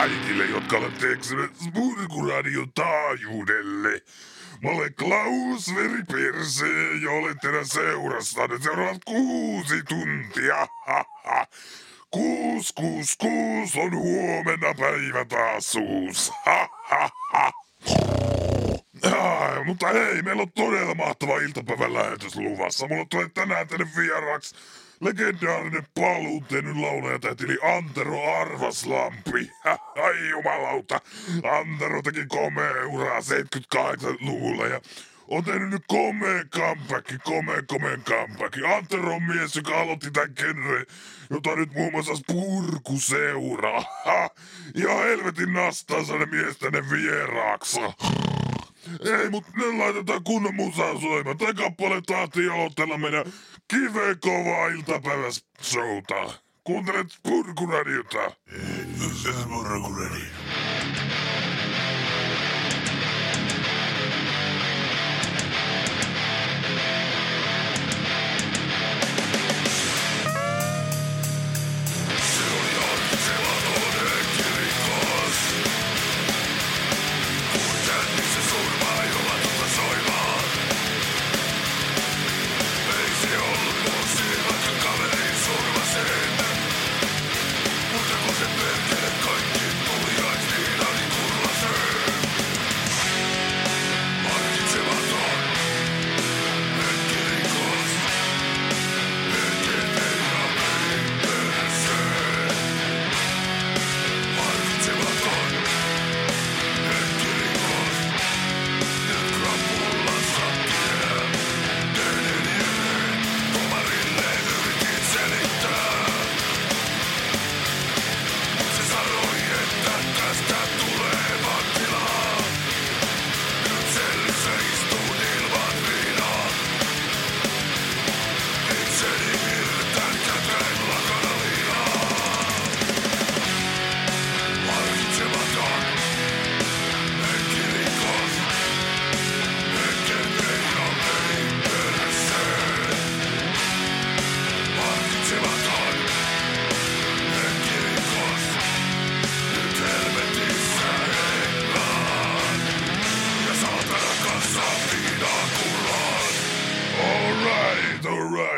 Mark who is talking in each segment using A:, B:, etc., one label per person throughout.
A: kaikille, jotka olette eksyneet taajuudelle. Mä olen Klaus Veriperse ja olen teidän seurassanne seuraavat kuusi tuntia. Kuus, kuus, kuus on huomenna päivä taas uus. Ah, mutta hei, meillä on todella mahtava iltapäivän lähetys luvassa. Mulla tulee tänään tänne vieraaksi legendaarinen paluun tehnyt eli Antero Arvaslampi. Ai jumalauta, Antero teki komea uraa 78-luvulla ja on tehnyt nyt komea comeback, komea komeen comeback. Antero on mies, joka aloitti tämän genre, jota nyt muun muassa Spurku seuraa. Ha, ihan helvetin nastaa saada mies tänne vieraaksi. Ei, mut ne laitetaan kunnon musaa soimaan. Tää kappale tahtiin aloitella meidän kivekovaa iltapäiväs showta. Kuuntelet Spurkuradiota. Spurkuradio.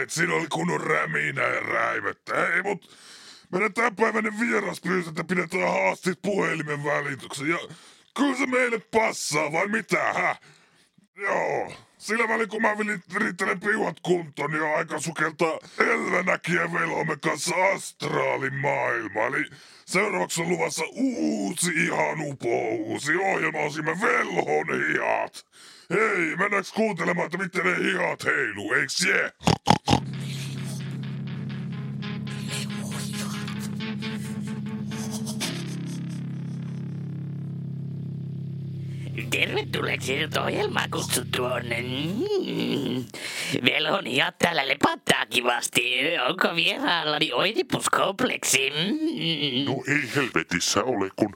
A: Alright. Siinä oli kunnon räminä ja räimettä. Hei, mut meidän tämänpäiväinen vieras pyysi, että pidetään haastit puhelimen välityksen. Ja kyllä se meille passaa, vai mitä, hä? Joo. Sillä välin kun mä virittelen piuhat kuntoon, niin on aika sukeltaa Elvenäkien velomme kanssa astraalin maailma. Eli seuraavaksi on luvassa uusi ihan upo uusi ohjelma osimme velhon hihat. Hei, mennäänkö kuuntelemaan, että miten ne hihat heiluu, eiks jee?
B: Tervetulleeksi nyt ohjelmaan kutsuttu on mm, Velhon ja täällä lepattaa kivasti. Onko vieraallani oidipuskompleksi? Mm,
A: No ei helvetissä ole, kun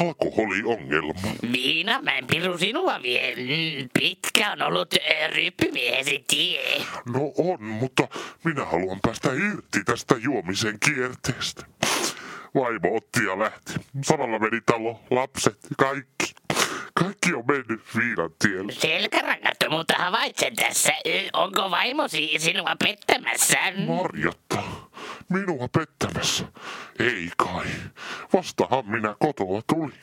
A: alkoholiongelma.
B: Viina, mä en piru sinua vie. Mm, Pitkä on ollut ryppymiehesi tie.
A: No on, mutta minä haluan päästä irti tästä juomisen kierteestä. Vaimo otti ja lähti. Samalla meni talo, lapset, kaikki. Kaikki on mennyt viinan tielle.
B: Selkärangat, mutta havaitsen tässä. Onko vaimosi sinua pettämässä?
A: Marjatta, minua pettämässä. Ei kai. Vastahan minä kotoa tulin.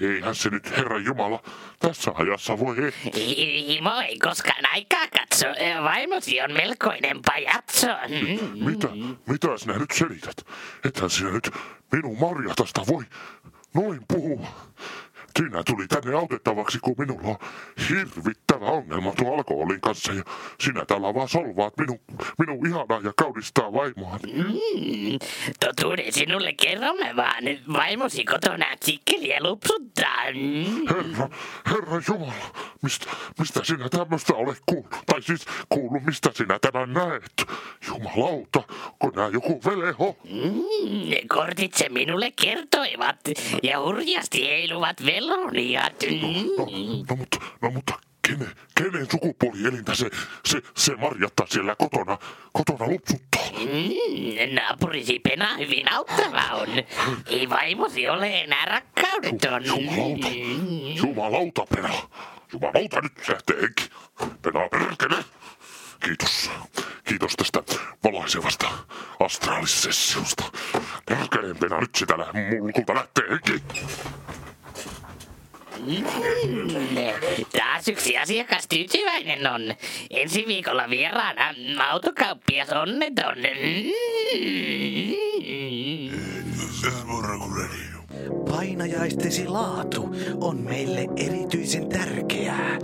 A: Eihän se nyt, Herra Jumala, tässä ajassa voi ehtiä.
B: Hi- Himo ei koskaan aikaa katso. Ö, Vaimosi on melkoinen pajatso. Mm.
A: Mitä? Mitä sinä nyt selität? Ethän sinä nyt minun Marjatasta voi noin puhua.
C: Sinä tuli tänne autettavaksi, kun minulla on hirvittävä ongelma tuon alkoholin kanssa. Ja sinä täällä vaan solvaat minun, minun ihanaa ja kaunistaa vaimoa.
B: Mm, totuuden sinulle kerromme vaan. Vaimosi kotona tikkeliä lupsuttaa. Mm.
C: Herra, herra Jumala, mistä, mistä sinä tämmöistä olet kuullut? Tai siis kuullut, mistä sinä tämän näet? Jumalauta, kun nää joku veleho?
B: Mm, kortit se minulle kertoivat ja hurjasti heiluvat veloniat.
C: No,
B: Mm.
C: no, mutta, no, mutta kenen, kenen sukupuolielintä se, se, se Marjatta siellä kotona, kotona lupsuttaa?
B: Mm, naapurisi Pena hyvin auttava on. Ei vaimosi ole enää rakkaudeton.
C: Jumalauta,
B: Mm.
C: jumalauta, Pena. Jumalauta, nyt lähtee henki. Pena, perkele. Kiitos. Kiitos tästä valaisevasta astraalisessiosta. Perkeleen, Pena, nyt sitä mulkulta lähtee
B: Taas yksi asiakas tyytyväinen on. Ensi viikolla vieraana autokauppias onneton.
D: Painajaistesi laatu on meille erityisen tärkeää.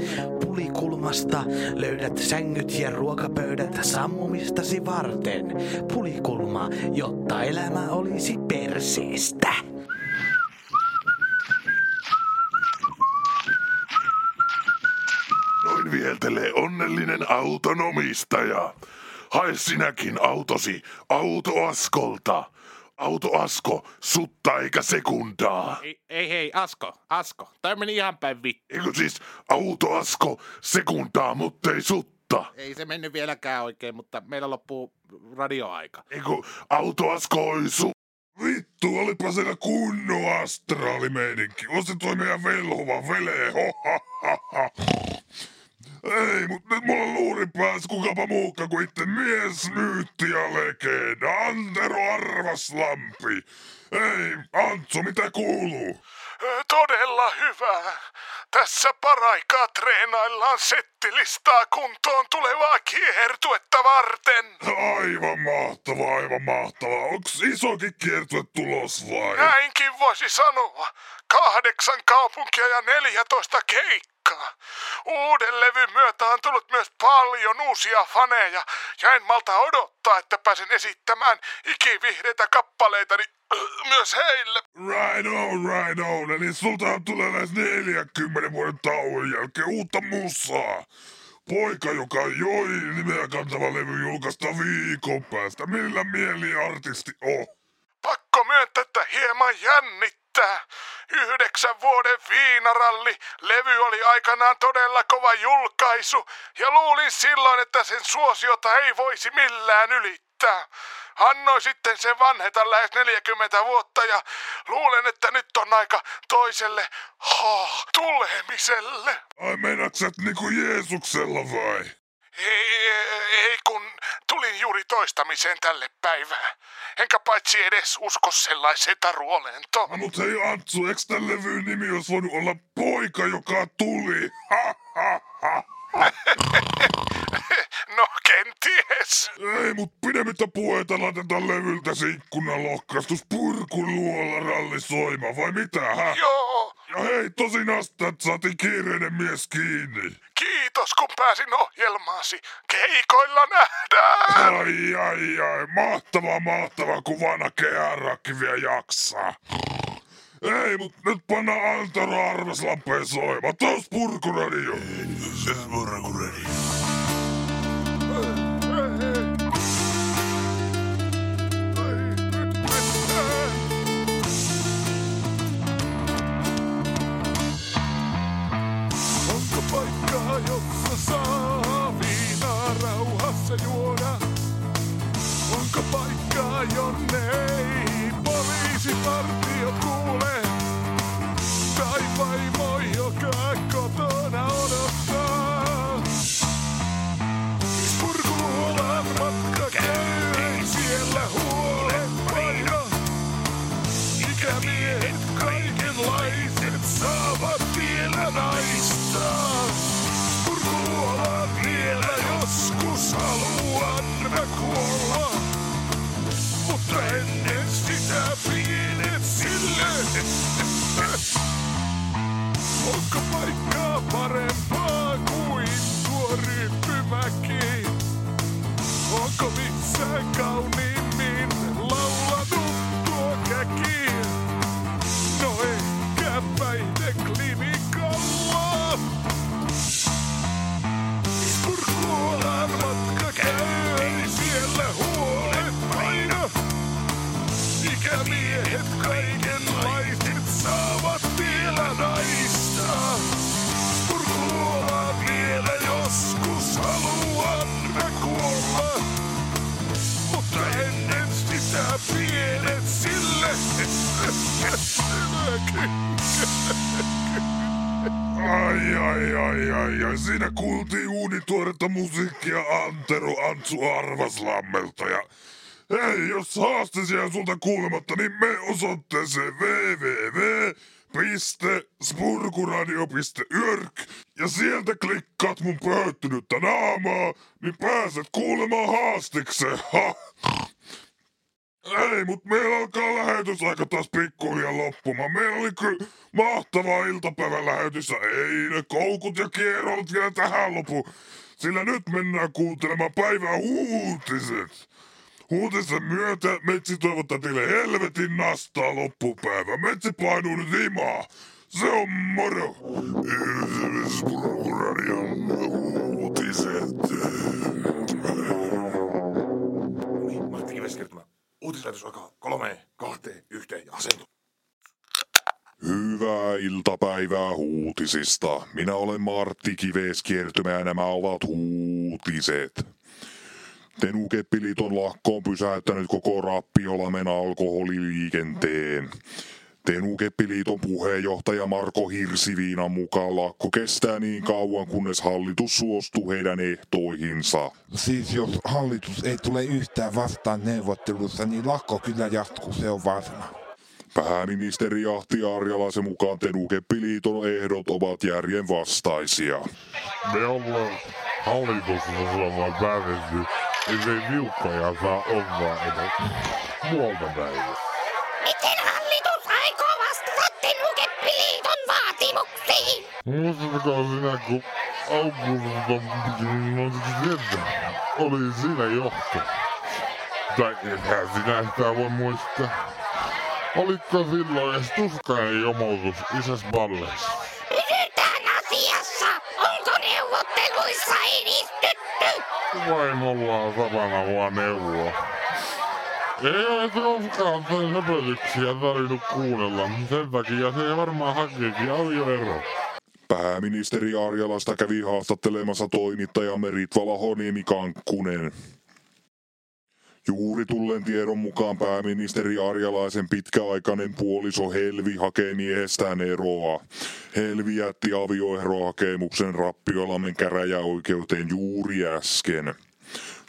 D: Pulikulmasta löydät sängyt ja ruokapöydät sammumistasi varten. Pulikulma, jotta elämä olisi perseestä.
A: Noin vieltelee onnellinen auton omistaja. Hae sinäkin autosi autoaskolta. Autoasko, sutta eikä sekundaa.
E: Ei, ei hei, Asko, Asko. Toi meni ihan päin vittu.
A: Eikö siis autoasko, sekundaa, mutta ei sutta?
E: Ei se mennyt vieläkään oikein, mutta meillä loppuu radioaika.
A: Eikö autoasko oi su... Vittu, olipa siellä kunnon astraalimeininki. Se toi meidän velhova vele, ho, ha, ha, ha. Ei, mut nyt mulla on luuri päässä kukapa muuka kuin itse mies, myytti ja legenda. Antero Arvaslampi. Ei, Antsu, mitä kuuluu?
C: Todella hyvä. Tässä paraikaa treenaillaan settilistaa kuntoon tulevaa kiertuetta varten.
A: Aivan mahtavaa, aivan mahtavaa. Onks isokin kiertue tulos vai?
C: Näinkin voisi sanoa. Kahdeksan kaupunkia ja 14 keikkaa. Uuden levyn myötä on tullut myös paljon uusia faneja ja en malta odottaa, että pääsen esittämään ikivihreitä kappaleitani äh, myös heille.
A: Right on, right on. Eli sulta tulee lähes 40 vuoden tauon jälkeen uutta musaa. Poika, joka joi nimeä kantava levy julkaista viikon päästä. Millä mieli artisti on?
C: Pakko myöntää, että hieman jännittää. Yhdeksän vuoden viinaralli. Levy oli aikanaan todella kova julkaisu. Ja luulin silloin, että sen suosiota ei voisi millään ylittää. Annoi sitten sen vanheta lähes 40 vuotta ja luulen, että nyt on aika toiselle ha, tulemiselle.
A: Ai meinaksät niinku Jeesuksella vai?
C: Ei, ei kun tulin juuri toistamiseen tälle päivään. Enkä paitsi edes usko sellaiseen taruolentoon.
A: Ah, mut hei Antsu, eiks tän levyyn nimi olisi voinut olla Poika, joka tuli? Ha, ha, ha.
C: No kenties.
A: Ei, mut pidemmittä puheita laitetaan levyltä se ikkunan lohkastus purkuluola ralli soima, vai mitä, hä?
C: Joo,
A: Ja hei, tosin asta, että saatiin kiireinen mies kiinni.
C: Kiitos kun pääsin ohjelmaasi. Keikoilla nähdään.
A: Ai, ai, ai, mahtavaa, mahtavaa, kun vanha kehärakki vielä jaksaa. Ei, mut nyt panna Antero Arveslampeen soima. Tos purkuradio. Se purkuradio.
C: kovin
F: sä kauniimmin.
G: Ai, ai, ai. Siinä kuultiin uunituoretta musiikkia Antero Antsu Arvaslammelta. Ja hei, jos haaste jää sulta kuulematta, niin me osoitteeseen www.spurkuradio.yrk ja sieltä klikkaat mun pöhöttynyttä naamaa, niin pääset kuulemaan haastikseen. Ha! Ei, mut meillä alkaa lähetysaika taas pikkuhiljaa loppumaan. Meillä oli kyllä mahtava iltapäivän lähetys. ja Ei ne koukut ja kierrot vielä tähän lopu. Sillä nyt mennään kuuntelemaan päivän uutiset. Uutisen myötä Metsi toivottaa teille helvetin nastaa loppupäivä. Metsi painuu nyt himaa. Se on moro. Uutiset.
H: Uutislähetys alkaa kolmeen, kahteen, yhteen ja asentu.
G: Hyvää iltapäivää uutisista. Minä olen Martti Kiveskiertymä ja nämä ovat uutiset. Tenukeppiliiton lakko on pysäyttänyt koko Rappiolamen alkoholiliikenteen. Tenukeppiliiton puheenjohtaja Marko Hirsiviinan mukaan lakko kestää niin kauan, kunnes hallitus suostuu heidän ehtoihinsa.
I: Siis jos hallitus ei tule yhtään vastaan neuvottelussa, niin lakko kyllä jatkuu, se on varma.
G: Pääministeri Ahti Arjalaisen mukaan Tenukeppiliiton ehdot ovat järjen vastaisia.
J: Me ollaan hallitusohjelman päätetty, ettei niukkoja saa olla edes päivää.
K: Miten hallitus aikoo vastata Tenukeppiliiton vaatimuksiin?
J: Muistatko sinä, kun Augusto oli siinä johto? Tai ethän sinä sitä voi muistaa. Olitko silloin edes tuskainen jomotus isäs balleissa?
K: Pysytään asiassa. Onko neuvotteluissa edistytty?
J: Vain ollaan tapana vaan neuvoa. Ei koskaan höpötyksiä tarvinnut kuunnella. Sen takia se varmaan hakeekin avioero.
G: Pääministeri Arjalasta kävi haastattelemassa toimittajamme Ritva Lahoniemi Kankkunen. Juuri tulleen tiedon mukaan pääministeri Arjalaisen pitkäaikainen puoliso Helvi hakee miehestään eroa. Helvi jätti avioerohakemuksen Rappiolamen käräjäoikeuteen juuri äsken.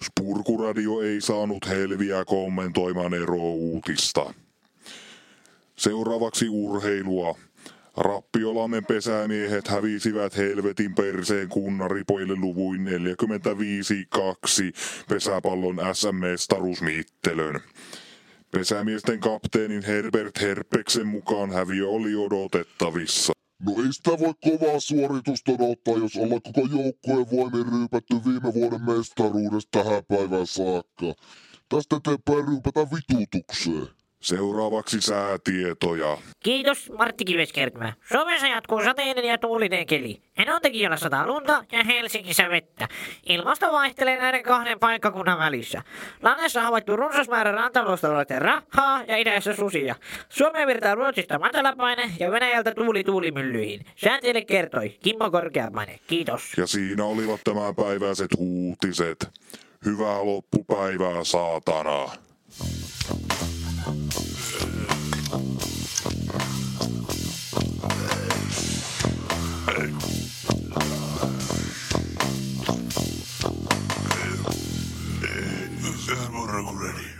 G: Spurkuradio ei saanut Helviä kommentoimaan erouutista. Seuraavaksi urheilua. Rappiolamen pesämiehet hävisivät helvetin perseen kunnaripoille luvuin 45-2 pesäpallon SM-mestaruusmittelön. Pesämiesten kapteenin Herbert Herpeksen mukaan häviö oli odotettavissa.
J: No ei sitä voi kovaa suoritusta odottaa, jos ollaan koko joukkueen voimin ryypätty viime vuoden mestaruudesta tähän päivään saakka. Tästä eteenpäin ryypätä vitutukseen.
G: Seuraavaksi säätietoja.
L: Kiitos, Martti Kiveskertymä. Suomessa jatkuu sateinen ja tuulinen keli. Enontekiöllä sataa lunta ja Helsingissä vettä. Ilmasto vaihtelee näiden kahden paikkakunnan välissä. Lannessa havaittu runsas määrä rantaluostaloiden rahaa ja idässä susia. Suomeen virtaa Ruotsista matalapaine ja Venäjältä tuuli tuulimyllyihin. Sääntielle kertoi Kimmo Korkeamainen. Kiitos.
G: Ja siinä olivat tämänpäiväiset uutiset. Hyvää loppupäivää, saatana. Thermoregularities.